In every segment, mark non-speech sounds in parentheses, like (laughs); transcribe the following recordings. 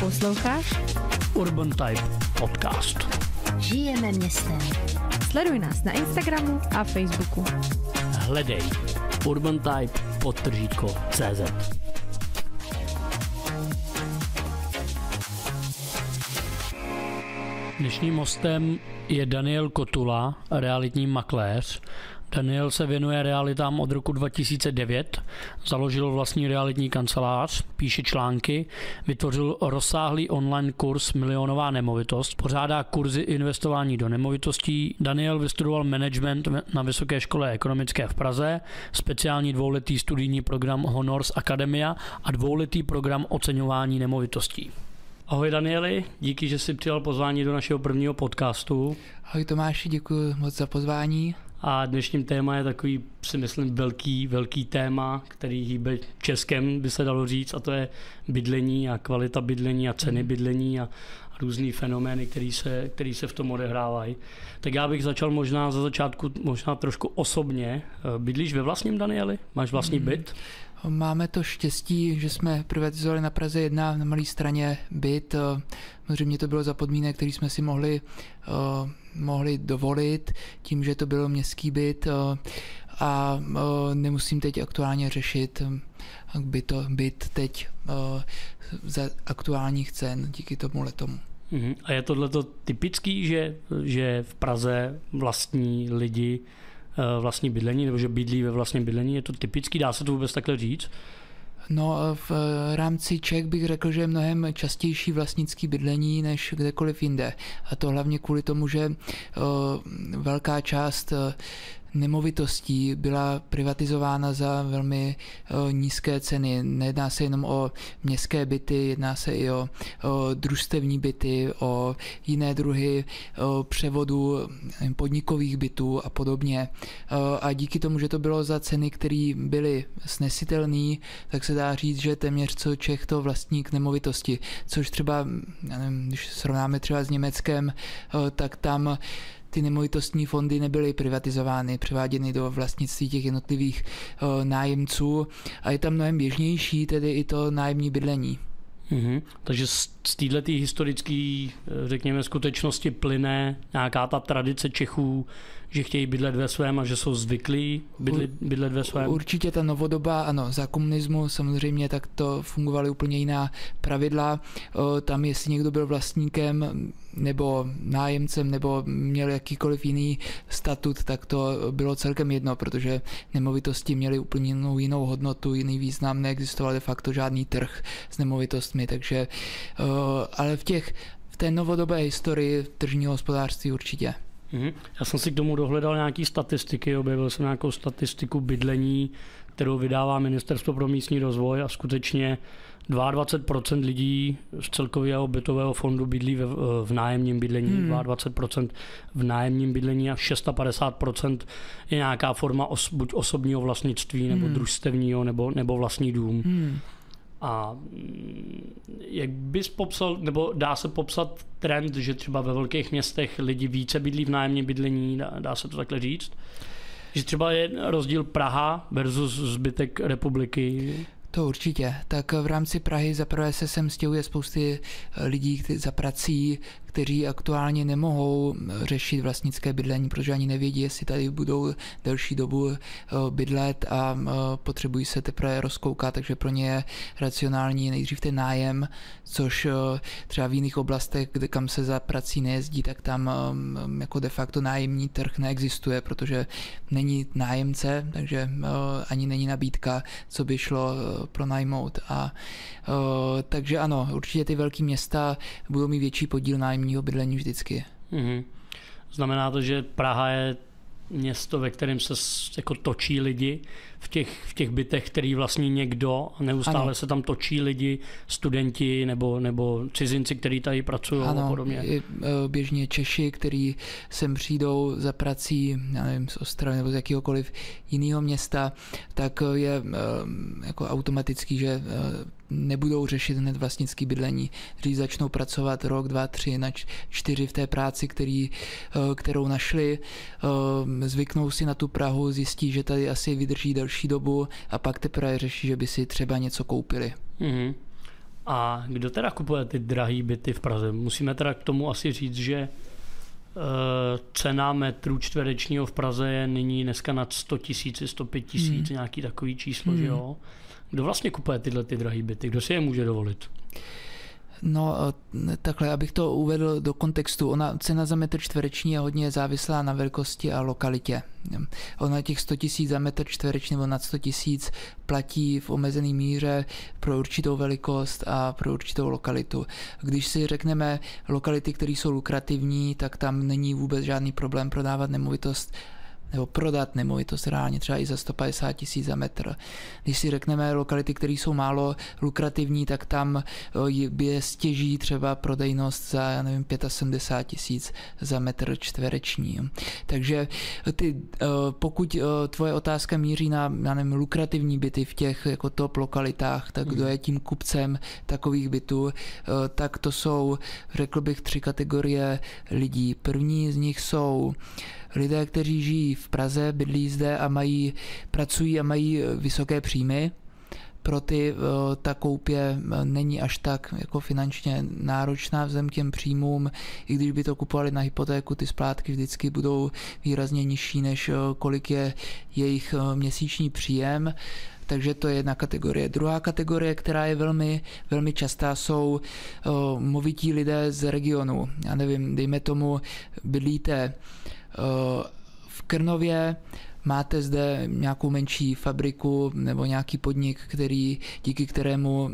Posloucháš? Urban Type Podcast. Žijeme městem. Sleduj nás na Instagramu a Facebooku. Hledej Urban Type podtržítko CZ. Dnešním hostem je Daniel Kotula, realitní makléř. Daniel se věnuje realitám od roku 2009, založil vlastní realitní kancelář, píše články, vytvořil rozsáhlý online kurz Milionová nemovitost, pořádá kurzy investování do nemovitostí. Daniel vystudoval management na Vysoké škole ekonomické v Praze, speciální dvouletý studijní program Honors Academia a dvouletý program oceňování nemovitostí. Ahoj Danieli, díky, že jsi přijal pozvání do našeho prvního podcastu. Ahoj Tomáši, děkuji moc za pozvání. A dnešním téma je takový, si myslím, velký, velký téma, který hýbe Českem, by se dalo říct, a to je bydlení a kvalita bydlení a ceny bydlení a, a různý fenomény, který se, který se v tom odehrávají. Tak já bych začal možná za začátku, možná trošku osobně. Bydlíš ve vlastním, Danieli? Máš vlastní byt? Máme to štěstí, že jsme privatizovali na Praze 1 na malé straně byt. Samozřejmě to bylo za podmínek, který jsme si mohli, uh, mohli dovolit, tím, že to byl městský byt uh, a nemusím teď aktuálně řešit by to byt teď za aktuálních cen díky tomu letomu. Uh-huh. A je tohle typický, že, že v Praze vlastní lidi Eh, vlastní bydlení, nebo že bydlí ve vlastním bydlení. Je to typický, dá se to vůbec takhle říct? No v eh, rámci Čech bych řekl, že je mnohem častější vlastnický bydlení než kdekoliv jinde. A to hlavně kvůli tomu, že eh, velká část nemovitostí byla privatizována za velmi o, nízké ceny. Nejedná se jenom o městské byty, jedná se i o, o družstevní byty, o jiné druhy převodu podnikových bytů a podobně. O, a díky tomu, že to bylo za ceny, které byly snesitelné, tak se dá říct, že téměř co Čech to vlastník nemovitosti, což třeba, nevím, když srovnáme třeba s Německem, o, tak tam ty nemovitostní fondy nebyly privatizovány, převáděny do vlastnictví těch jednotlivých uh, nájemců a je tam mnohem běžnější tedy i to nájemní bydlení. Mm-hmm. Takže z, z této historické, řekněme, skutečnosti plyne nějaká ta tradice Čechů že chtějí bydlet ve svém a že jsou zvyklí bydlet, bydlet ve svém? Určitě ta novodoba, ano, za komunismu samozřejmě tak to fungovaly úplně jiná pravidla. Tam jestli někdo byl vlastníkem nebo nájemcem nebo měl jakýkoliv jiný statut, tak to bylo celkem jedno, protože nemovitosti měly úplně jinou, jinou hodnotu, jiný význam, neexistoval de facto žádný trh s nemovitostmi, takže ale v těch v té novodobé historii tržního hospodářství určitě. Mm-hmm. Já jsem si k tomu dohledal nějaké statistiky, objevil jsem nějakou statistiku bydlení, kterou vydává Ministerstvo pro místní rozvoj a skutečně 22% lidí z celkového bytového fondu bydlí v, v nájemním bydlení, hmm. 22% v nájemním bydlení a 650% je nějaká forma os, buď osobního vlastnictví, nebo hmm. družstevního, nebo, nebo vlastní dům. Hmm. A mm, jak bys popsal, nebo dá se popsat trend, že třeba ve velkých městech lidi více bydlí v nájemním bydlení, dá, dá se to takhle říct? Že třeba je rozdíl Praha versus zbytek republiky? To určitě. Tak v rámci Prahy zaprvé se sem stěhuje spousty lidí za prací, kteří aktuálně nemohou řešit vlastnické bydlení, protože ani nevědí, jestli tady budou delší dobu eh, bydlet a potřebují se teprve rozkoukat, takže pro ně je racionální nejdřív ten nájem, což třeba v jiných oblastech, kde kam se za prací nejezdí, tak tam jako de facto nájemní trh neexistuje, protože není nájemce, takže ani není nabídka, co by šlo pronajmout. A, takže ano, určitě ty velké města budou mít větší podíl nájemní nájemního bydlení vždycky. Mm-hmm. Znamená to, že Praha je město, ve kterém se jako točí lidi v těch, v těch bytech, který vlastní někdo a neustále ano. se tam točí lidi, studenti nebo, nebo cizinci, kteří tady pracují ano, a podobně. I, e, běžně Češi, kteří sem přijdou za prací, já nevím, z Ostravy nebo z jakéhokoliv jiného města, tak je e, jako automatický, že e, nebudou řešit hned vlastnický bydlení. Když začnou pracovat rok, dva, tři, na čtyři v té práci, který, kterou našli, zvyknou si na tu Prahu, zjistí, že tady asi vydrží delší dobu a pak teprve řeší, že by si třeba něco koupili. Mm-hmm. A kdo teda kupuje ty drahé byty v Praze? Musíme teda k tomu asi říct, že e, cena metru čtverečního v Praze je nyní dneska nad 100 tisíc, 105 tisíc, hmm. nějaký takový číslo, hmm. že jo? Kdo vlastně kupuje tyhle ty drahé byty? Kdo si je může dovolit? No takhle, abych to uvedl do kontextu. Ona cena za metr čtvereční je hodně závislá na velikosti a lokalitě. Ona těch 100 tisíc za metr čtvereční nebo nad 100 tisíc platí v omezený míře pro určitou velikost a pro určitou lokalitu. Když si řekneme lokality, které jsou lukrativní, tak tam není vůbec žádný problém prodávat nemovitost nebo prodat nemovitost reálně třeba i za 150 tisíc za metr. Když si řekneme lokality, které jsou málo lukrativní, tak tam je stěží třeba prodejnost za, já nevím, 75 tisíc za metr čtvereční. Takže ty, pokud tvoje otázka míří na, já nevím, lukrativní byty v těch jako top lokalitách, tak kdo hmm. je tím kupcem takových bytů, tak to jsou, řekl bych, tři kategorie lidí. První z nich jsou lidé, kteří žijí v Praze, bydlí zde a mají, pracují a mají eh, vysoké příjmy, pro ty eh, ta koupě eh, není až tak jako finančně náročná vzhledem k těm příjmům, i když by to kupovali na hypotéku, ty splátky vždycky budou výrazně nižší, než kolik je jejich měsíční příjem takže to je jedna kategorie. Druhá kategorie, která je velmi, velmi častá, jsou uh, movití lidé z regionu. Já nevím, dejme tomu, bydlíte v Krnově máte zde nějakou menší fabriku nebo nějaký podnik, který, díky kterému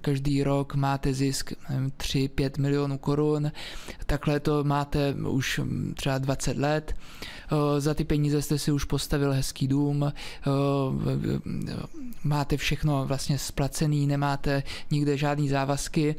každý rok máte zisk 3-5 milionů korun. Takhle to máte už třeba 20 let. Za ty peníze jste si už postavil hezký dům, máte všechno vlastně splacený, nemáte nikde žádný závazky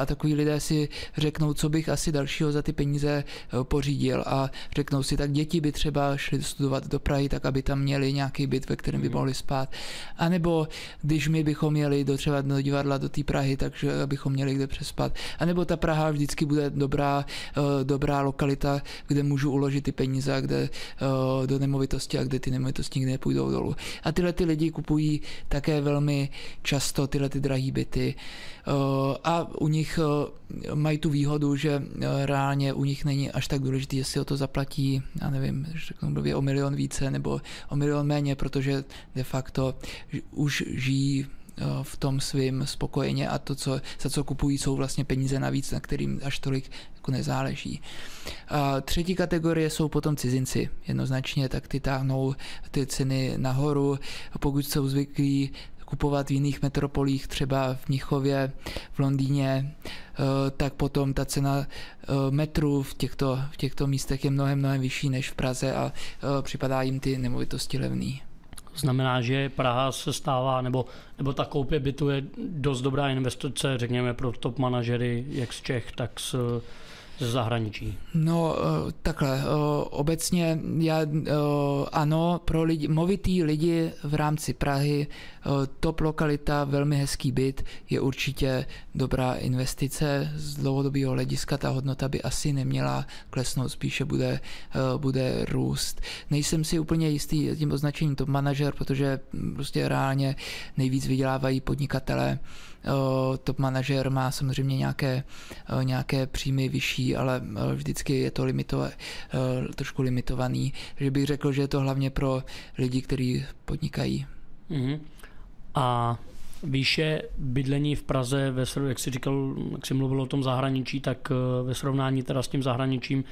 a takový lidé si řeknou, co bych asi dalšího za ty peníze pořídil a řeknou si, tak děti by třeba šly studovat do Prahy, tak aby tam měli nějaký byt, ve kterém by mhm. mohli spát. A nebo když my bychom měli do třeba do divadla do té Prahy, takže abychom měli kde přespat. A nebo ta Praha vždycky bude dobrá, dobrá lokalita, kde můžu uložit ty peníze, kde Eh, do nemovitosti a kde ty nemovitosti nikdy nepůjdou dolů. A tyhle ty lidi kupují také velmi často tyhle ty drahé byty eh, a u nich eh, mají tu výhodu, že reálně u nich není až tak důležité, jestli o to zaplatí, já nevím, řeknu blbě o milion více nebo o milion méně, protože de facto už žijí v tom svým spokojeně a to, co, za co kupují, jsou vlastně peníze navíc, na kterým až tolik jako nezáleží. A třetí kategorie jsou potom cizinci. Jednoznačně tak ty táhnou ty ceny nahoru. Pokud jsou zvyklí kupovat v jiných metropolích, třeba v Mnichově, v Londýně, tak potom ta cena metru v těchto, v těchto místech je mnohem, mnohem vyšší než v Praze a připadá jim ty nemovitosti levný. Znamená, že Praha se stává, nebo, nebo ta koupě bytu je dost dobrá investice, řekněme, pro top manažery, jak z Čech, tak z ze zahraničí? No eh, takhle, eh, obecně já eh, ano, pro lidi, movitý lidi v rámci Prahy, top lokalita, velmi hezký byt, je určitě dobrá investice. Z dlouhodobého hlediska ta hodnota by asi neměla klesnout, spíše bude, bude růst. Nejsem si úplně jistý tím označením top manažer, protože prostě reálně nejvíc vydělávají podnikatelé top manažer má samozřejmě nějaké, nějaké příjmy vyšší, ale vždycky je to limitové, trošku limitovaný. Že bych řekl, že je to hlavně pro lidi, kteří podnikají. Mm-hmm. A výše bydlení v Praze, ve, jak jsi říkal, jak jsi mluvil o tom zahraničí, tak ve srovnání teda s tím zahraničím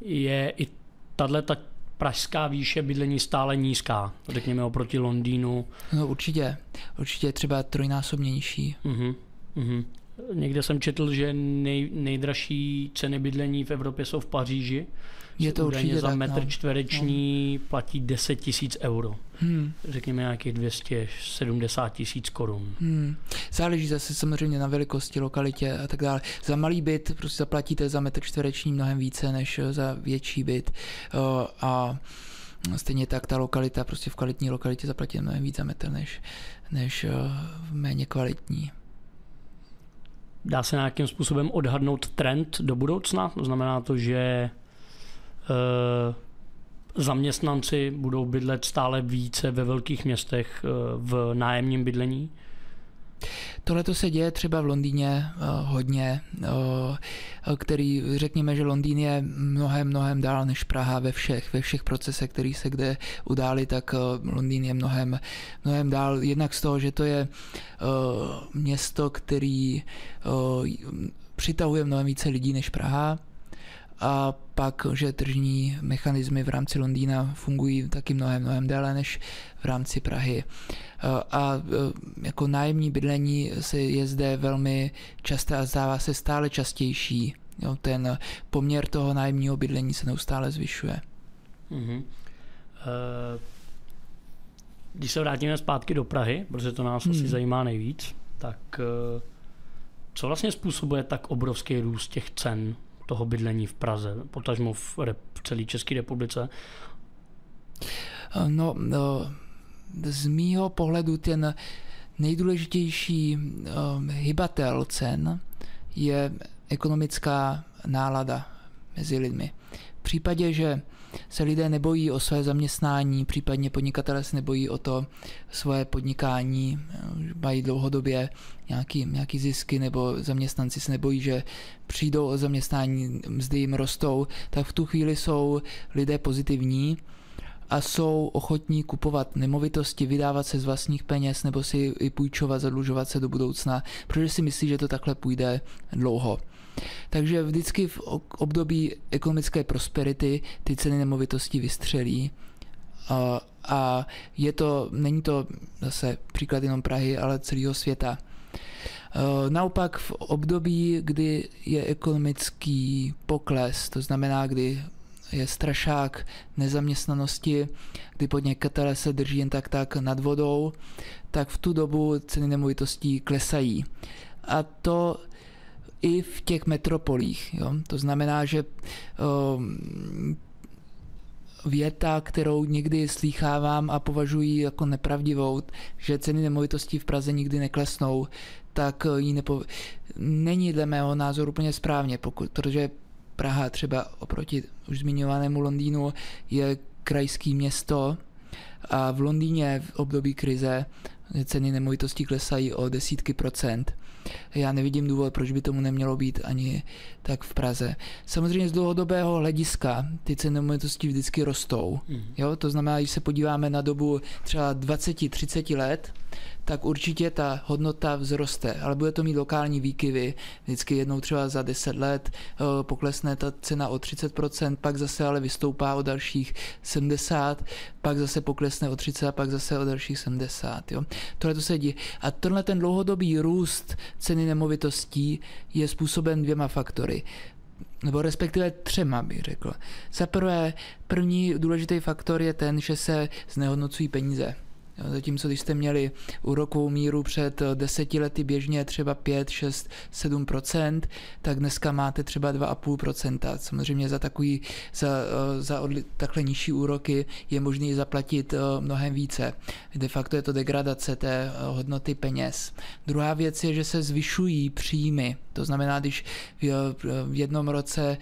je i tahle ta pražská výše bydlení stále nízká, řekněme oproti Londýnu. No určitě, určitě třeba trojnásobně nižší. Uh-huh, uh-huh. Někde jsem četl, že nej, nejdražší ceny bydlení v Evropě jsou v Paříži. Je to určitě za tak, metr no. čtvereční no. platí 10 tisíc euro. Hmm. Řekněme nějakých 270 tisíc korun. Hmm. Záleží zase samozřejmě na velikosti, lokalitě a tak dále. Za malý byt prostě zaplatíte za metr čtvereční mnohem více než za větší byt. A stejně tak ta lokalita, prostě v kvalitní lokalitě zaplatíte mnohem více za metr než, než v méně kvalitní. Dá se nějakým způsobem odhadnout trend do budoucna? To znamená to, že Eh, zaměstnanci budou bydlet stále více ve velkých městech eh, v nájemním bydlení? Tohle to se děje třeba v Londýně uh, hodně, který řekněme, že Londýn je mnohem, mnohem dál než Praha ve všech, ve všech procesech, který se kde událi, tak Londýn je mnohem, mnohem dál. Jednak z toho, že to je město, který přitahuje mnohem více lidí než Praha, a pak, že tržní mechanismy v rámci Londýna fungují taky mnohem, mnohem déle než v rámci Prahy. A jako nájemní bydlení se je zde velmi časté a zdává se stále častější. Jo, ten poměr toho nájemního bydlení se neustále zvyšuje. Mm-hmm. Když se vrátíme zpátky do Prahy, protože to nás hmm. asi zajímá nejvíc, tak co vlastně způsobuje tak obrovský růst těch cen toho bydlení v Praze, potažmo v, rep, v celé České republice? No, no, z mýho pohledu ten nejdůležitější um, hybatel cen je ekonomická nálada mezi lidmi. V případě, že se lidé nebojí o své zaměstnání, případně podnikatelé se nebojí o to svoje podnikání, mají dlouhodobě nějaký, nějaký zisky nebo zaměstnanci se nebojí, že přijdou o zaměstnání, mzdy jim rostou, tak v tu chvíli jsou lidé pozitivní a jsou ochotní kupovat nemovitosti, vydávat se z vlastních peněz nebo si i půjčovat, zadlužovat se do budoucna, protože si myslí, že to takhle půjde dlouho. Takže vždycky v období ekonomické prosperity ty ceny nemovitostí vystřelí. A, je to, není to zase příklad jenom Prahy, ale celého světa. Naopak v období, kdy je ekonomický pokles, to znamená, kdy je strašák nezaměstnanosti, kdy podnikatele se drží jen tak tak nad vodou, tak v tu dobu ceny nemovitostí klesají. A to i v těch metropolích. Jo? To znamená, že um, věta, kterou někdy slýchávám a považuji jako nepravdivou, že ceny nemovitostí v Praze nikdy neklesnou, tak ji nepo... není dle mého názoru úplně správně, pokud, protože Praha třeba oproti už zmiňovanému Londýnu je krajský město a v Londýně v období krize ceny nemovitostí klesají o desítky procent. Já nevidím důvod, proč by tomu nemělo být ani tak v Praze. Samozřejmě z dlouhodobého hlediska ty ceny nemovitostí vždycky rostou. Mm. Jo? To znamená, když se podíváme na dobu třeba 20-30 let, tak určitě ta hodnota vzroste, ale bude to mít lokální výkyvy. Vždycky jednou třeba za 10 let eh, poklesne ta cena o 30%, pak zase ale vystoupá o dalších 70, pak zase poklesne o 30 a pak zase o dalších 70. Jo. Tohle to se. A tenhle ten dlouhodobý růst ceny nemovitostí je způsoben dvěma faktory nebo respektive třema bych řekl. Za prvé, první důležitý faktor je ten, že se znehodnocují peníze. Zatímco když jste měli úrokovou míru před eh, deseti lety běžně třeba 5, 6, 7% tak dneska máte třeba 2,5% Samozřejmě za takový, za, eh, za odli, takhle nižší úroky je možné zaplatit eh, mnohem více. De facto je to degradace té hodnoty peněz. Druhá věc je, že se zvyšují příjmy. To znamená, když v jednom roce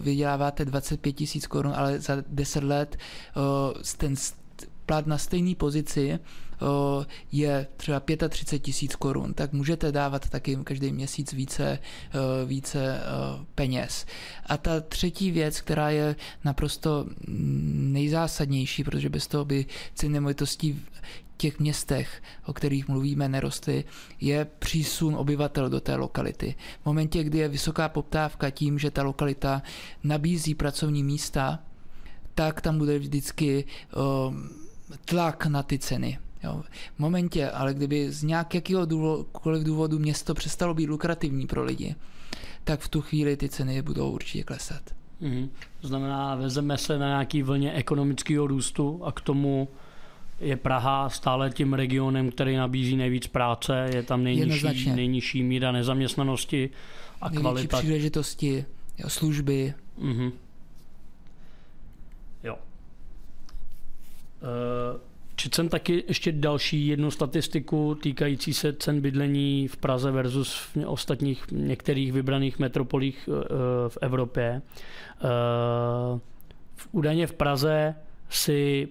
vyděláváte 25 tisíc korun, ale za 10 let ten plat na stejné pozici je třeba 35 tisíc korun, tak můžete dávat taky každý měsíc více, více peněz. A ta třetí věc, která je naprosto nejzásadnější, protože bez toho by ceny nemovitostí v těch městech, o kterých mluvíme, nerostly, je přísun obyvatel do té lokality. V momentě, kdy je vysoká poptávka tím, že ta lokalita nabízí pracovní místa, tak tam bude vždycky tlak na ty ceny. Jo. V momentě, ale kdyby z nějakého důvodu, důvodu město přestalo být lukrativní pro lidi, tak v tu chvíli ty ceny budou určitě klesat. Mm-hmm. To znamená, vezeme se na nějaký vlně ekonomického růstu a k tomu je Praha stále tím regionem, který nabízí nejvíc práce, je tam nejnižší, nejnižší míra nezaměstnanosti a Největší kvalita. příležitosti, jo, služby. Mm-hmm. Eh, četl jsem taky ještě další jednu statistiku týkající se cen bydlení v Praze versus v ostatních některých vybraných metropolích eh, v Evropě. Eh, údajně v Praze si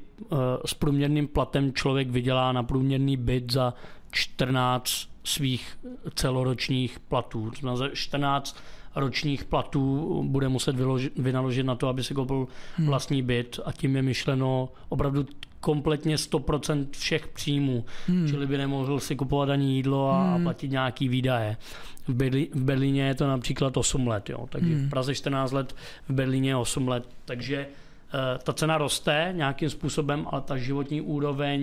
s průměrným platem člověk vydělá na průměrný byt za 14 svých celoročních platů. To znamená, 14 ročních platů bude muset vyložit, vynaložit na to, aby si koupil hmm. vlastní byt a tím je myšleno opravdu kompletně 100% všech příjmů. Hmm. Čili by nemohl si kupovat ani jídlo a, hmm. platit nějaký výdaje. V, Berlí, v Berlíně je to například 8 let, jo. takže hmm. v Praze 14 let, v Berlíně 8 let. Takže uh, ta cena roste nějakým způsobem, ale ta životní úroveň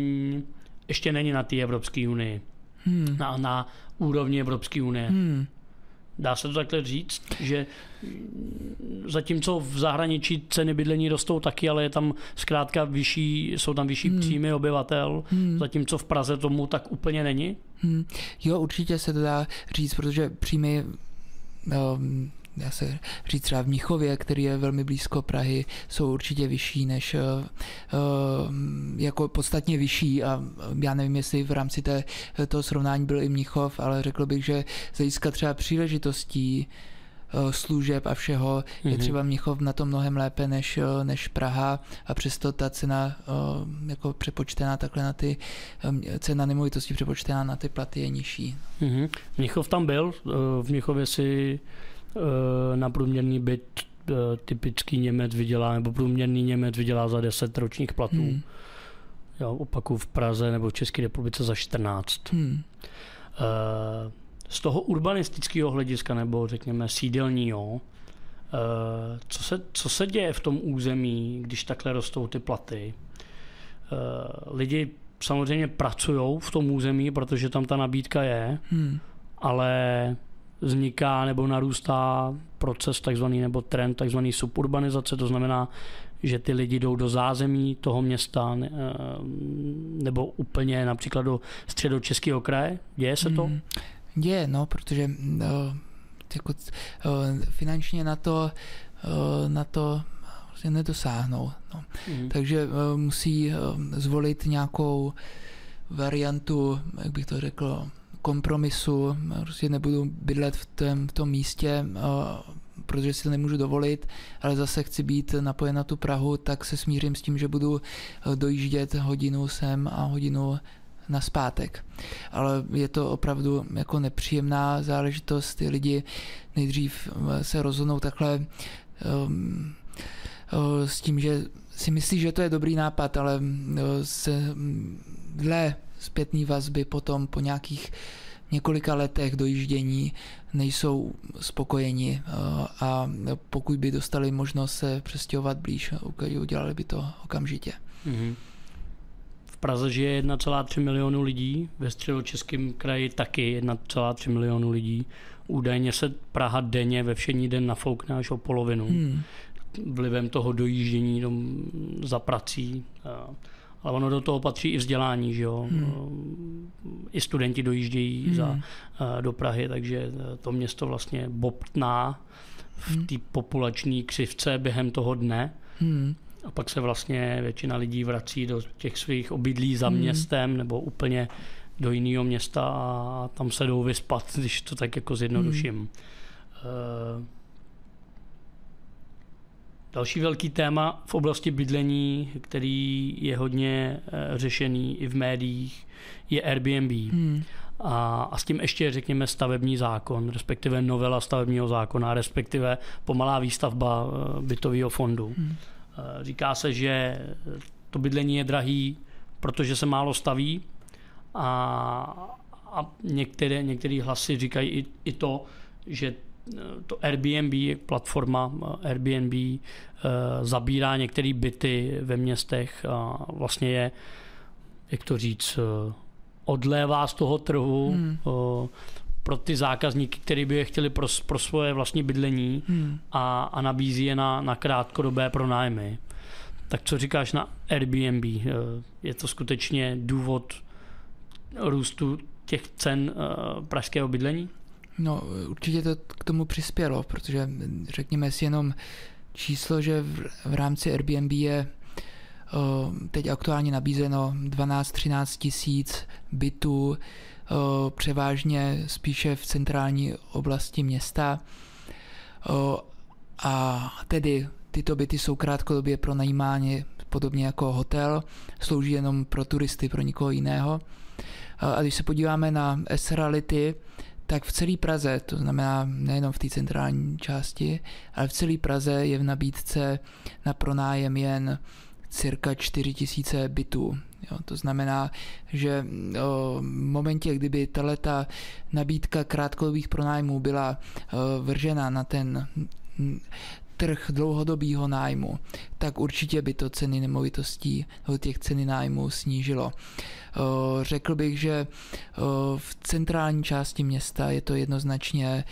ještě není na té Evropské unii. Hmm. Na, na úrovni Evropské unie. Hmm. Dá se to takhle říct, že zatímco v zahraničí ceny bydlení rostou taky, ale je tam zkrátka vyšší, jsou tam vyšší hmm. příjmy obyvatel, hmm. zatímco v Praze tomu tak úplně není? Hmm. Jo, určitě se to dá říct, protože příjmy um, dá se říct třeba v Mnichově, který je velmi blízko Prahy, jsou určitě vyšší než, uh, jako podstatně vyšší a já nevím, jestli v rámci té, toho srovnání byl i Mnichov, ale řekl bych, že z hlediska třeba příležitostí služeb a všeho je mhm. třeba Mnichov na to mnohem lépe než, než Praha a přesto ta cena jako přepočtená takhle na ty cena nemovitosti přepočtená na ty platy je nižší. Mm-hmm. Mnichov tam byl, v Mnichově si Eh, na průměrný byt eh, typický Němec vydělá, nebo průměrný Němec vydělá za 10 ročních platů. Hmm. Já opakuju v Praze nebo v České republice za 14. Hmm. Eh, z toho urbanistického hlediska, nebo řekněme sídelního, co se, co se děje v tom území, když takhle rostou ty platy? Lidi samozřejmě pracují v tom území, protože tam ta nabídka je, hmm. ale vzniká nebo narůstá proces takzvaný nebo trend takzvaný suburbanizace, to znamená, že ty lidi jdou do zázemí toho města eh, nebo úplně například do středočeského kraje. Děje se to? Mm, děje, no, protože no, jako, eh, finančně na to, na to vlastně nedosáhnou. No. Mm. Takže musí zvolit nějakou variantu, jak bych to řekl, kompromisu, prostě nebudu bydlet v tom, v tom místě, protože si to nemůžu dovolit, ale zase chci být napojen na tu Prahu, tak se smířím s tím, že budu e, dojíždět hodinu sem a hodinu na zpátek. Ale je to opravdu jako nepříjemná záležitost. Ty lidi nejdřív e, se rozhodnou takhle um, s tím, že si myslí, že to je dobrý nápad, ale se dle zpětné vazby potom po nějakých několika letech dojíždění nejsou spokojeni eh, a pokud by dostali možnost se přestěhovat blíž, udělali by to okamžitě. Mm-hmm. V Praze žije 1,3 milionu lidí, ve středočeském kraji taky 1,3 milionu lidí. Údajně se Praha denně ve všední den nafoukne až o polovinu. Hmm. Vlivem toho dojíždění za prací. A ale ono do toho patří i vzdělání, že jo. Hmm. I studenti dojíždějí hmm. za, eh, do Prahy, takže eh, to město vlastně bobtná v hmm. té populační křivce během toho dne. Hmm. A pak se vlastně většina lidí vrací do těch svých obydlí za hmm. městem nebo úplně do jiného města a tam se jdou vyspat, (laughs) když to tak jako zjednoduším. Hmm. Uh, Další velký téma v oblasti bydlení, který je hodně eh, řešený i v médiích, je Airbnb. Hmm. A, a s tím ještě řekněme stavební zákon, respektive novela stavebního zákona, respektive pomalá výstavba eh, bytového fondu. Hmm. Eh, říká se, že to bydlení je drahý, protože se málo staví a, a některé, některé hlasy říkají i, i to, že to Airbnb, platforma eh, Airbnb eh, zabírá některé byty ve městech a vlastně je, jak to říct, eh, odlévá z toho trhu hmm. pro ty zákazníky, kteří by je chtěli pro, pro svoje vlastní bydlení hmm. a, a nabízí je na, na krátkodobé pronájmy. Tak co říkáš na Airbnb? Je to skutečně důvod růstu těch cen pražského bydlení? No, určitě to k tomu přispělo, protože řekněme si jenom číslo, že v, v rámci Airbnb je o, teď aktuálně nabízeno 12-13 tisíc bytů, o, převážně spíše v centrální oblasti města. O, a tedy tyto byty jsou krátkodobě pronajímány podobně jako hotel, slouží jenom pro turisty, pro nikoho jiného A když se podíváme na S-reality, tak v celé Praze, to znamená nejenom v té centrální části, ale v celé Praze je v nabídce na pronájem jen cirka 4000 bytů. Jo, to znamená, že o, v momentě, kdyby tato nabídka krátkodobých pronájmů byla o, vržena na ten trh dlouhodobého nájmu, tak určitě by to ceny nemovitostí nebo těch ceny nájmu snížilo. Řekl bych, že v centrální části města je to jednoznačně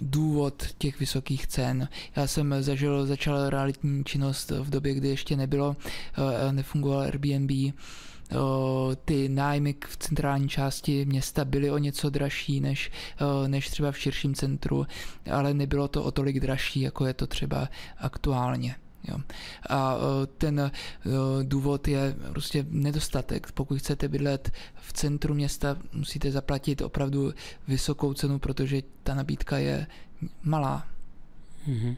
důvod těch vysokých cen. Já jsem zažil, začal realitní činnost v době, kdy ještě nebylo, nefungoval Airbnb, ty nájmy v centrální části města byly o něco dražší než, než třeba v širším centru, ale nebylo to o tolik dražší, jako je to třeba aktuálně. Jo. A ten důvod je prostě nedostatek. Pokud chcete bydlet v centru města, musíte zaplatit opravdu vysokou cenu, protože ta nabídka je malá. Mm-hmm.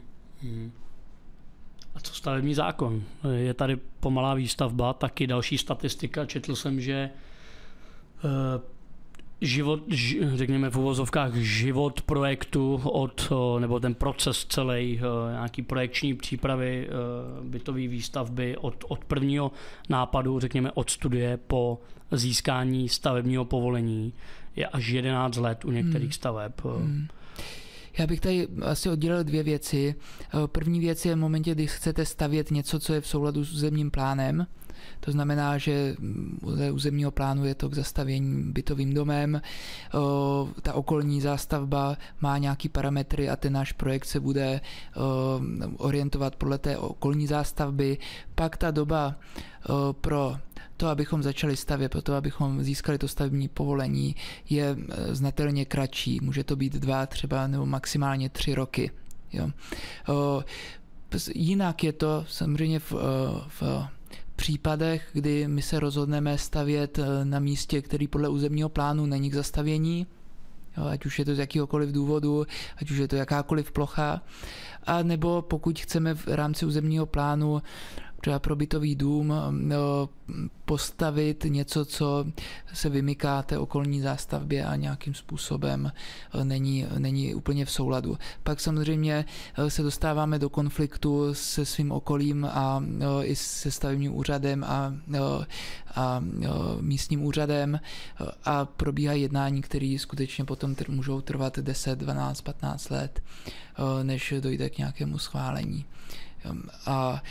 A co stavební zákon? Je tady pomalá výstavba, taky další statistika. Četl jsem, že eh, život, řekněme v uvozovkách, život projektu od, nebo ten proces celý, nějaký projekční přípravy bytové výstavby od, od prvního nápadu, řekněme od studie po získání stavebního povolení je až 11 let u některých hmm. staveb. Hmm. Já bych tady asi oddělil dvě věci. První věc je v momentě, kdy chcete stavět něco, co je v souladu s územním plánem, to znamená, že u územního plánu je to k zastavění bytovým domem, ta okolní zástavba má nějaký parametry a ten náš projekt se bude orientovat podle té okolní zástavby. Pak ta doba pro to, abychom začali stavět, pro to, abychom získali to stavební povolení, je e, znatelně kratší. Může to být dva třeba nebo maximálně tři roky. Jo. Jinak je to samozřejmě v, v případech, kdy my se rozhodneme stavět eh, na místě, který podle územního plánu není k zastavění, jo, ať už je to z jakýhokoliv důvodu, ať už je to jakákoliv plocha, a nebo pokud chceme v rámci územního plánu třeba pro bytový dům no, postavit něco, co se vymyká té okolní zástavbě a nějakým způsobem eh, není, není úplně v souladu. Pak samozřejmě eh, se dostáváme do konfliktu se svým okolím a i se stavebním úřadem a, a místním úřadem a probíhá jednání, které skutečně potom můžou trvat 10, 12, 15 let, než dojde k nějakému schválení. A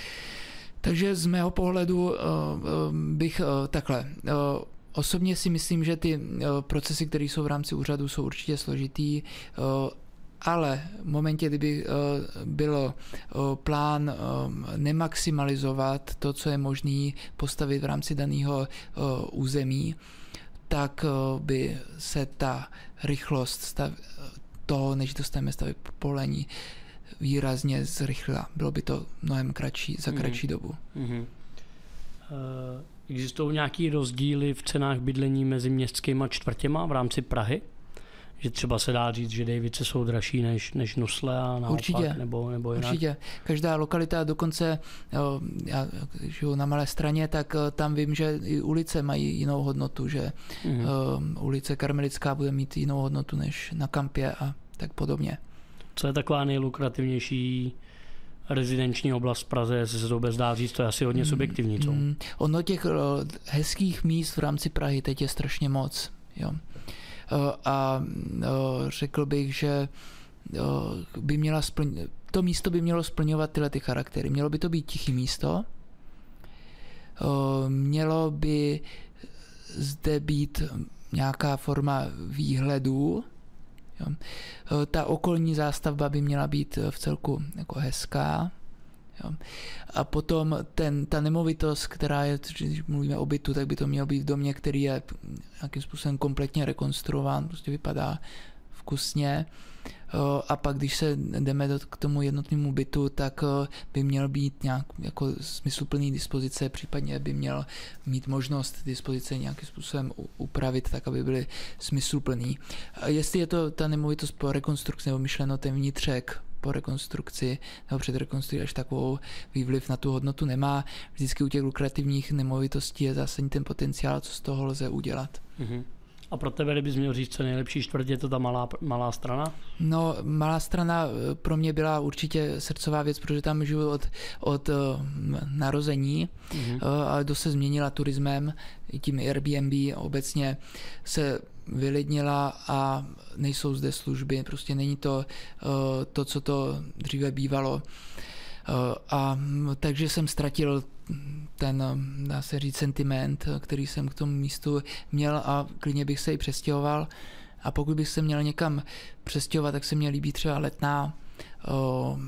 takže z mého pohledu eh, eh, bych eh, takhle. Osobně si myslím, že ty procesy, které jsou v rámci úřadu, jsou určitě složitý, ale v momentě, kdyby bylo plán nemaximalizovat to, co je možné postavit v rámci daného území, tak by se ta rychlost stav, toho, než dostaneme stavit polení, výrazně zrychlila. Bylo by to mnohem kratší, za mhm. kratší mm. dobu. Mm-hmm. Uh, existují nějaké rozdíly v cenách bydlení mezi městskými čtvrtěma v rámci Prahy? Že třeba se dá říct, že Davice jsou dražší než, než Nusle a naopak, Určitě. nebo, nebo jinak? Určitě. Každá lokalita, dokonce jo, já žiju na malé straně, tak eh, tam vím, že i ulice mají jinou hodnotu, že mm-hmm. uh, ulice Karmelická bude mít jinou hodnotu než na Kampě a tak podobně. Co je taková nejlukrativnější rezidenční oblast v Praze, jestli se to vůbec dá říct, to je asi hodně mm, subjektivní, co? Mm, ono těch uh, hezkých míst v rámci Prahy teď je strašně moc, jo. Uh, a uh, řekl bych, že by měla splň... to místo by mělo splňovat tyhle ty charaktery. Mělo by to být tiché místo, mělo by zde být nějaká forma výhledů, Jo. Eh, ta okolní zástavba by měla být eh, v celku jako hezká. Jo. A potom ten, ta nemovitost, která je, když mluvíme o bytu, tak by to mělo být v domě, který je nějakým způsobem kompletně rekonstruován, prostě vypadá vkusně. A pak, když se jdeme do, k tomu jednotnému bytu, tak by měl být nějak jako smysluplný dispozice, případně by měl mít možnost dispozice nějakým způsobem upravit tak, aby byly smysluplný. Jestli je to ta nemovitost po rekonstrukci nebo myšleno ten vnitřek, po rekonstrukci nebo před rekonstrukcí až takovou vývliv na tu hodnotu nemá. Vždycky u těch lukrativních nemovitostí je zásadní ten potenciál, co z toho lze udělat. Mm-hmm. A pro tebe, kdybys měl říct, co nejlepší čtvrť, je to ta malá, malá strana? No, malá strana eh, pro mě byla určitě srdcová věc, protože tam žiju od, od uh, narození, mm-hmm. uh, ale to se změnila turismem, i tím Airbnb obecně se vylidnila a nejsou zde služby, prostě není to uh, to, co to dříve bývalo. Uh, a takže jsem ztratil ten, dá se říct, sentiment, který jsem k tomu místu měl a klidně bych se i přestěhoval. A pokud bych se měl někam přestěhovat, tak se mě líbí třeba letná o, o,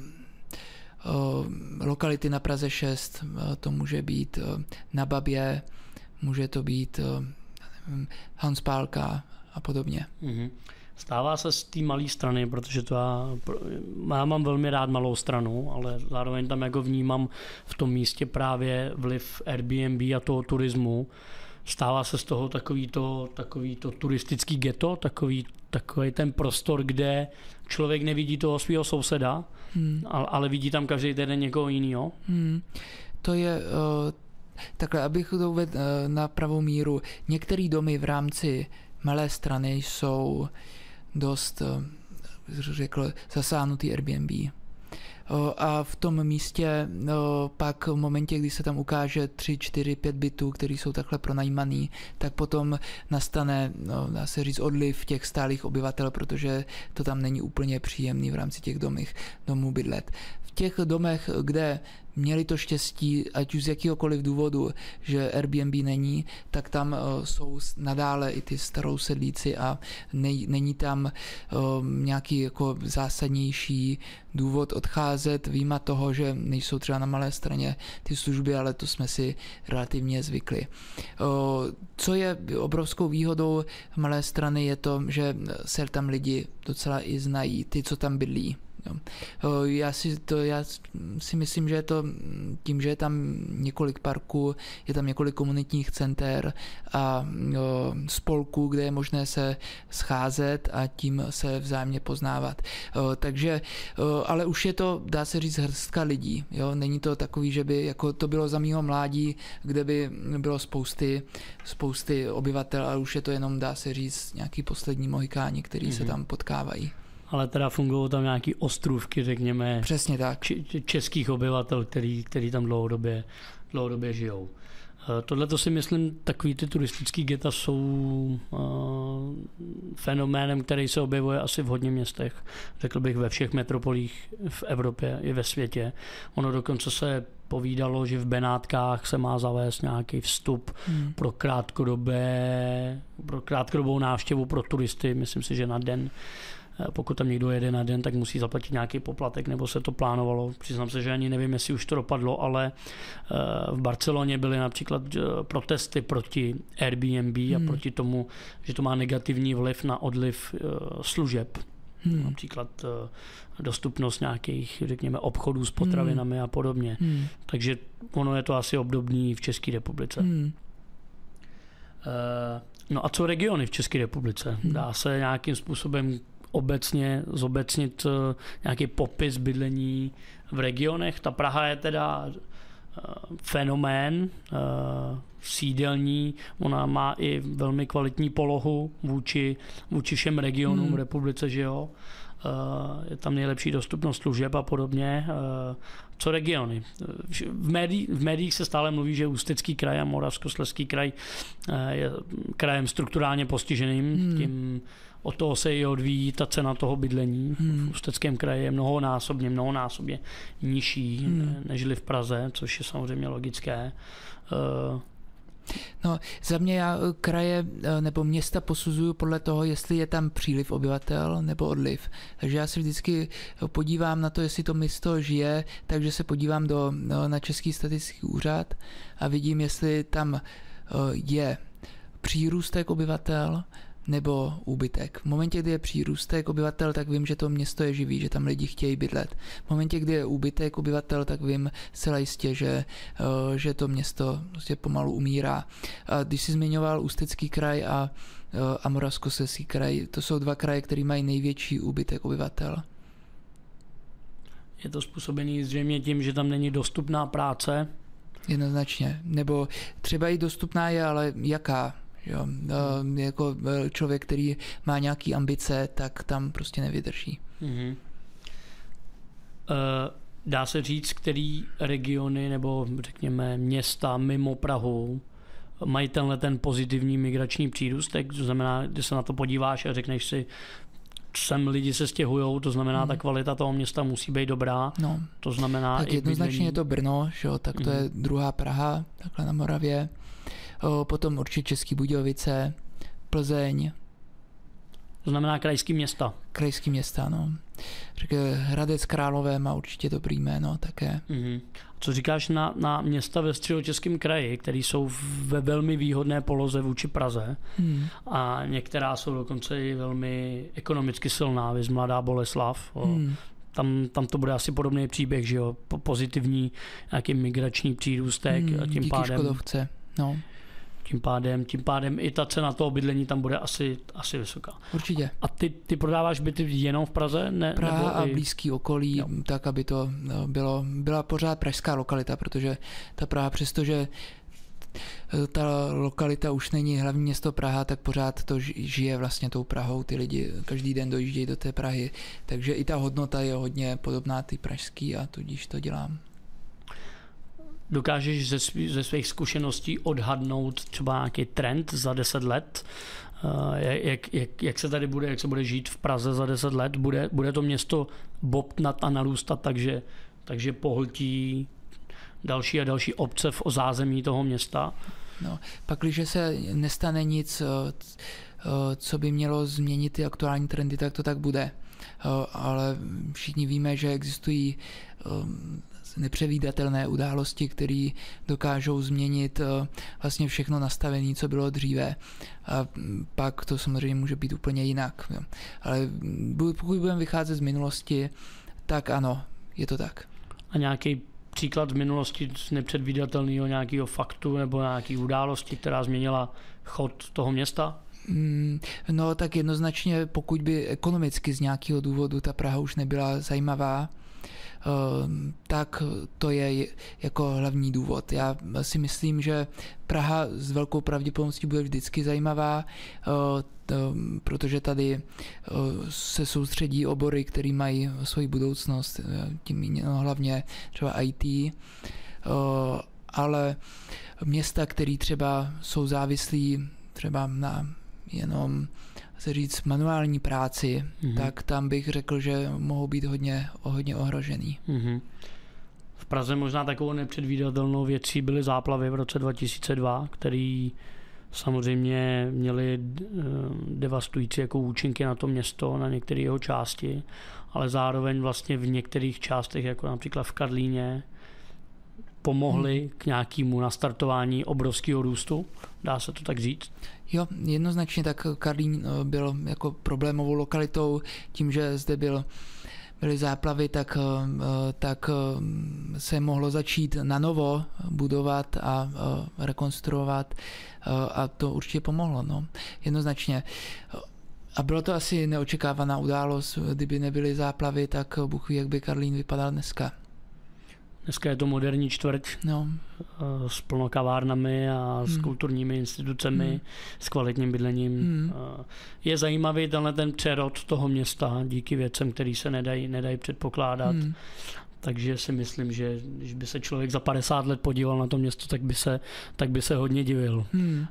lokality na Praze 6, to může být na Babě, může to být Hans Pálka a podobně. Mm-hmm. Stává se z té malé strany, protože to já, já mám velmi rád malou stranu, ale zároveň tam jako vnímám v tom místě právě vliv Airbnb a toho turismu. Stává se z toho takový to, takový to turistický ghetto, takový, takový ten prostor, kde člověk nevidí toho svého souseda, hmm. ale, ale vidí tam každý den někoho jiného. Hmm. To je uh, takhle, abych to uvedl uh, na pravou míru. Některé domy v rámci malé strany jsou dost, eh, řekl, zasáhnutý Airbnb. A v tom místě pak v momentě, kdy se tam ukáže 3, 4, 5 bytů, které jsou takhle pronajímaný, tak potom nastane, no, dá se říct, odliv těch stálých obyvatel, protože to tam není úplně příjemný v rámci těch domů bydlet. Těch domech, kde měli to štěstí, ať už z jakýhokoliv důvodu, že Airbnb není, tak tam uh, jsou nadále i ty starou sedlíci a není tam uh, nějaký jako zásadnější důvod odcházet, výjima toho, že nejsou třeba na malé straně ty služby, ale to jsme si relativně zvykli. Uh, co je obrovskou výhodou malé strany je to, že se tam lidi docela i znají, ty, co tam bydlí. Jo. Já si, to, já si myslím, že je to tím, že je tam několik parků, je tam několik komunitních center a jo, spolků, kde je možné se scházet a tím se vzájemně poznávat. Jo, takže, jo, ale už je to, dá se říct, hrstka lidí. Jo? Není to takový, že by, jako to bylo za mýho mládí, kde by bylo spousty, spousty obyvatel, ale už je to jenom, dá se říct, nějaký poslední mohikáni, který mm-hmm. se mhm. tam potkávají ale teda fungují tam nějaký ostrůvky, řekněme, Přesně tak. českých obyvatel, který, který tam dlouhodobě, dlouhodobě žijou. Eh, tohle to si myslím, takový ty turistický geta jsou uh, fenoménem, který se objevuje asi v hodně městech, řekl bych ve všech metropolích v Evropě i ve světě. Ono dokonce se povídalo, že v Benátkách se má zavést nějaký vstup hmm. pro krátkodobé, pro krátkodobou návštěvu pro turisty, myslím si, že na den Eh, pokud tam někdo jede na den, tak musí zaplatit nějaký poplatek, nebo se to plánovalo. Přiznám se, že ani nevím, jestli už to dopadlo, ale eh, v Barceloně byly například eh, protesty proti Airbnb hmm. a proti tomu, že to má negativní vliv na odliv služeb. Hmm. Například dostupnost nějakých, řekněme, obchodů s potravinami hmm. a podobně. Hmm. Takže ono je to asi obdobný v České republice. Hmm. No a co regiony v České republice? Hmm. Dá se nějakým způsobem obecně zobecnit eh, nějaký popis bydlení v regionech. Ta Praha je teda eh, fenomén eh, sídelní, ona má i velmi kvalitní polohu vůči, vůči všem regionům hmm. republice, že jo. Je tam nejlepší dostupnost služeb a podobně. Co regiony? V, médií, v médiích se stále mluví, že Ústecký kraj a Moravskoslezský kraj je krajem strukturálně postiženým hmm. tím od toho se i odvíjí ta cena toho bydlení. Hmm. V Ústeckém kraji je mnohonásobně, mnohonásobně nižší hmm. nežli v Praze, což je samozřejmě logické. No, za mě já eh, kraje eh, nebo města posuzuju podle toho, jestli je tam příliv obyvatel nebo odliv. Takže já se vždycky podívám na to, jestli to město žije, takže se podívám do, no, na Český statistický úřad a vidím, jestli tam je přírůstek obyvatel nebo úbytek. V momentě, kdy je přírůstek obyvatel, tak vím, že to město je živý, že tam lidi chtějí bydlet. V momentě, kdy je úbytek obyvatel, tak vím zcela jistě, že, eh, že to město prostě pomalu umírá. A když jsi zmiňoval Ústecký kraj a, eh, a Moravskoslezský kraj, to jsou dva kraje, které mají největší úbytek obyvatel. Je to způsobený zřejmě tím, že tam není dostupná práce. Jednoznačně. Nebo třeba i dostupná je, ale jaká? Jo, hmm. jako e, člověk, který má nějaký ambice, tak tam prostě nevydrží. Mm-hmm. Uh, dá se říct, který regiony nebo řekněme města mimo Prahu mají tenhle ten pozitivní migrační přírůstek, to znamená, když se na to podíváš a řekneš si, sem lidi se stěhují, to znamená, hmm. ta kvalita toho města musí být dobrá. No. To znamená tak jednoznačně bydlení. je to Brno, že jo, tak to hmm. je druhá Praha, takhle na Moravě. Potom určitě Český Budějovice, Plzeň. To znamená krajský města. Krajský města, no. Řekl, Hradec Králové má určitě dobrý jméno také. Mm-hmm. Co říkáš na, na města ve středočeském kraji, které jsou ve velmi výhodné poloze vůči Praze hmm. a některá jsou dokonce i velmi ekonomicky silná, viz Mladá Boleslav. Hmm. Tam, tam to bude asi podobný příběh, že jo, pozitivní nějaký migrační přírůstek hmm, a tím díky pádem... Škodovce. No. Tím pádem, tím pádem i ta cena toho bydlení tam bude asi, asi vysoká. Určitě. A ty, ty prodáváš byty jenom v Praze? Ne, Praha nebo a i... blízký okolí, jo. tak aby to no, bylo, byla pořád pražská lokalita, protože ta Praha, přestože e, ta lokalita už není hlavní město Praha, tak pořád to žije vlastně tou Prahou. Ty lidi každý den dojíždějí do té Prahy, takže i ta hodnota je hodně podobná ty pražský a tudíž to dělám. Dokážeš ze, svý, ze svých zkušeností odhadnout třeba nějaký trend za 10 let? Eh, jak, jak, jak, se tady bude, jak se bude žít v Praze za 10 let? Bude, bude to město bobtnat a narůstat, takže, takže pohltí další a další obce v zázemí toho města? No, pak, když se nestane nic, eh, eh, co by mělo změnit ty aktuální trendy, tak to tak bude. Ale všichni víme, že existují nepřevídatelné události, které dokážou změnit eh, vlastně všechno nastavení, co bylo dříve. A pak to samozřejmě může být úplně jinak. Ale pokud budeme vycházet z minulosti, tak ano, je to tak. A nějaký příklad v minulosti z nepředvídatelného nějakého faktu nebo nějaké události, která změnila chod toho města? Mm, no tak jednoznačně, pokud by ekonomicky z nějakého důvodu ta Praha už nebyla zajímavá, tak to je jako hlavní důvod. Já si myslím, že Praha s velkou pravděpodobností bude vždycky zajímavá, ehm, protože tady eh, se soustředí obory, které mají svoji budoucnost, eh, tím no, hlavně třeba IT, eh, ale města, které třeba jsou závislí třeba na jenom se říct manuální práci, mm-hmm. tak tam bych řekl, že mohou být hodně, hodně ohrožený. Mm-hmm. V Praze možná takovou nepředvídatelnou věcí byly záplavy v roce 2002, který samozřejmě měli eh, devastující jako účinky na to město, na některé jeho části, ale zároveň vlastně v některých částech, jako například v Karlíně, pomohly k nějakému nastartování obrovského růstu, dá se to tak říct? Jo, jednoznačně tak Karlín eh, byl jako problémovou lokalitou tím, že zde byl byly záplavy, tak, eh, tak eh, se mohlo začít na novo budovat a rekonstruovat a to určitě pomohlo. No. Jednoznačně. A bylo to asi neočekávaná událost, kdyby nebyly záplavy, tak Bůh ví, jak by Karlín vypadal dneska. Dneska je to moderní čtvrť no. Eh, s plno kavárnami a s hmm. kulturními institucemi, hmm. s kvalitním bydlením. Hmm. Eh, je zajímavý tenhle ten přerod toho města díky věcem, které se nedají, nedají předpokládat. Hmm. Takže si myslím, že když by se člověk za 50 let podíval na to město, tak by se, tak by se hodně divil. Hmm.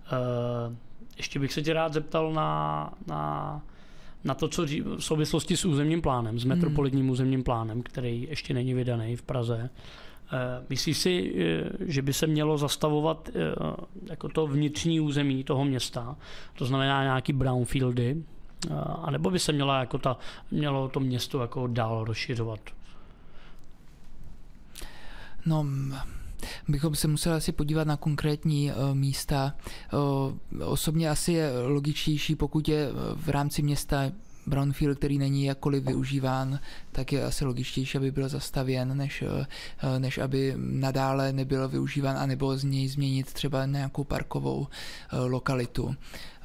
Uh, ještě bych se tě rád zeptal na, na na to, co v souvislosti s územním plánem, s metropolitním hmm. územním plánem, který ještě není vydaný v Praze. Eh, myslíš si, eh, že by se mělo zastavovat eh, jako to vnitřní území toho města, to znamená nějaký brownfieldy, anebo by se měla jako ta, mělo to město jako dál rozšiřovat? No, bychom se museli asi podívat na konkrétní uh, místa. Uh, osobně asi je logičtější, pokud je v rámci města brownfield, který není jakkoliv využíván, tak je asi logičtější, aby byl zastavěn, než, eh, než aby nadále nebyl využíván, anebo z něj změnit třeba nějakou parkovou eh, lokalitu.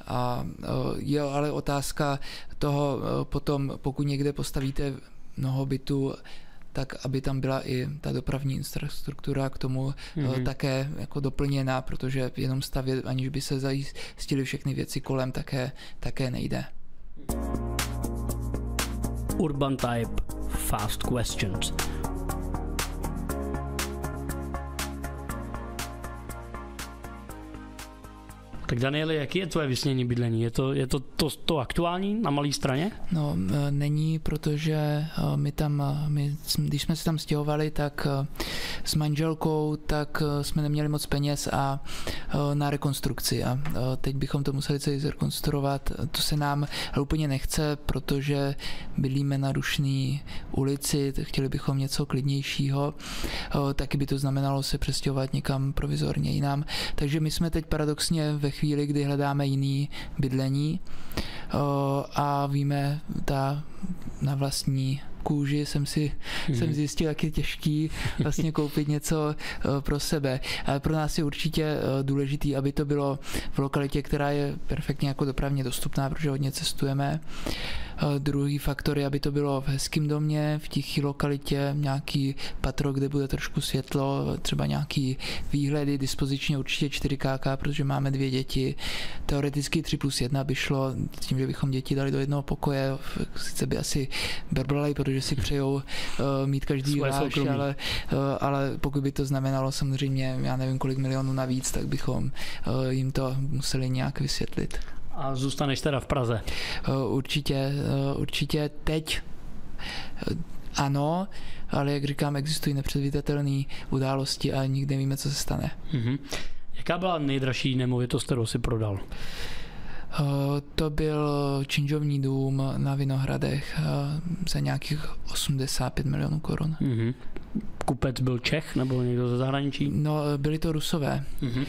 A eh, je ale otázka toho potom, pokud někde postavíte mnoho bytů, tak aby tam byla i ta dopravní infrastruktura k tomu mm-hmm. také jako doplněná, protože jenom stavět, aniž by se zajistili všechny věci kolem, také, také nejde. Urban Type Fast Questions. Tak Danieli, jaký je tvoje vysnění bydlení? Je to, je to, to, to aktuální na malé straně? No, e, není, protože e, my tam, e, my, když jsme se tam stěhovali, tak s manželkou, tak jsme neměli moc peněz a na rekonstrukci a teď bychom to museli celý zrekonstruovat. To se nám úplně nechce, protože bydlíme na rušné ulici, chtěli bychom něco klidnějšího, taky by to znamenalo se přestěhovat někam provizorně jinam. Takže my jsme teď paradoxně ve chvíli, kdy hledáme jiný bydlení a víme ta na vlastní kůži jsem si mm. jsem zjistil, jak je těžký vlastně koupit něco pro sebe. Ale pro nás je určitě důležitý, aby to bylo v lokalitě, která je perfektně jako dopravně dostupná, protože hodně cestujeme. Druhý faktor je, aby to bylo v hezkém domě, v tiché lokalitě, nějaký patro, kde bude trošku světlo, třeba nějaký výhledy, dispozičně určitě 4K, protože máme dvě děti. Teoreticky 3 plus 1 by šlo tím, že bychom děti dali do jednoho pokoje, sice by asi berblali, protože si přejou uh, mít každý váš, ale, uh, ale pokud by to znamenalo samozřejmě, já nevím kolik milionů navíc, tak bychom uh, jim to museli nějak vysvětlit. A zůstaneš teda v Praze? Určitě, určitě teď ano, ale jak říkám, existují nepředvídatelné události a nikdy nevíme, co se stane. Mm-hmm. Jaká byla nejdražší nemovitost, kterou si prodal? To byl činžovní dům na Vinohradech za nějakých 85 milionů korun. Mm-hmm. Kupec byl Čech nebo někdo ze zahraničí? No, byli to Rusové. Mm-hmm.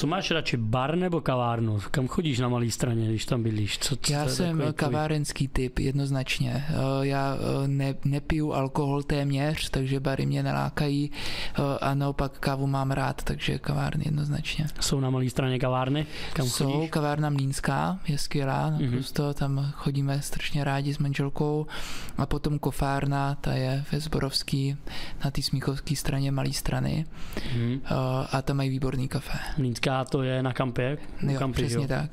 Co máš radši, bar nebo kavárnu? Kam chodíš na malé straně, když tam bydlíš? Co, co já jsem kavárenský typ, jednoznačně. Eh, já eh, ne, nepiju alkohol téměř, takže bary mě nelákají eh, a naopak kávu mám rád, takže kavárny jednoznačně. Jsou na malé straně kavárny? Kam Jsou, chodíš? kavárna Mlínská je skvělá, naprosto, mm-hmm. tam chodíme strašně rádi s manželkou a potom kofárna, ta je ve Zborovský na té smíchovské straně malé strany mm-hmm. a tam mají výborný kafe. Mlínská říká, to je na kampě. Jo, kampy, přesně jo. tak.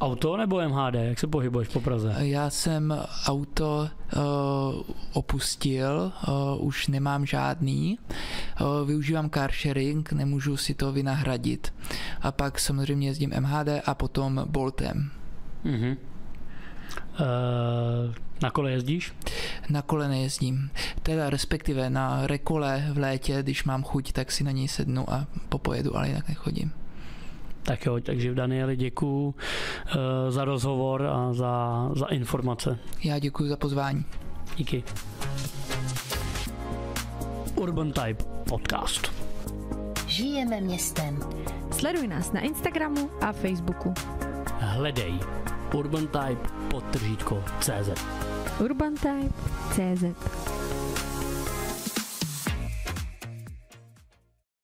Auto nebo MHD? Jak se pohybuješ po Praze? Já jsem auto uh, opustil, uh, už nemám žádný. Uh, využívám car sharing, nemůžu si to vynahradit. A pak samozřejmě jezdím MHD a potom Boltem. Uh-huh. Uh, na kole jezdíš? Na kole nejezdím. Teda respektive na rekole v létě, když mám chuť, tak si na něj sednu a popojedu, ale jinak nechodím. Tak jo, takže Danieli děkuju uh, za rozhovor a za, za informace. Já děkuji za pozvání. Díky. Urban Type Podcast. Žijeme městem. Sleduj nás na Instagramu a Facebooku. Hledej Urban Type podtržítko CZ. Urban Type CZ.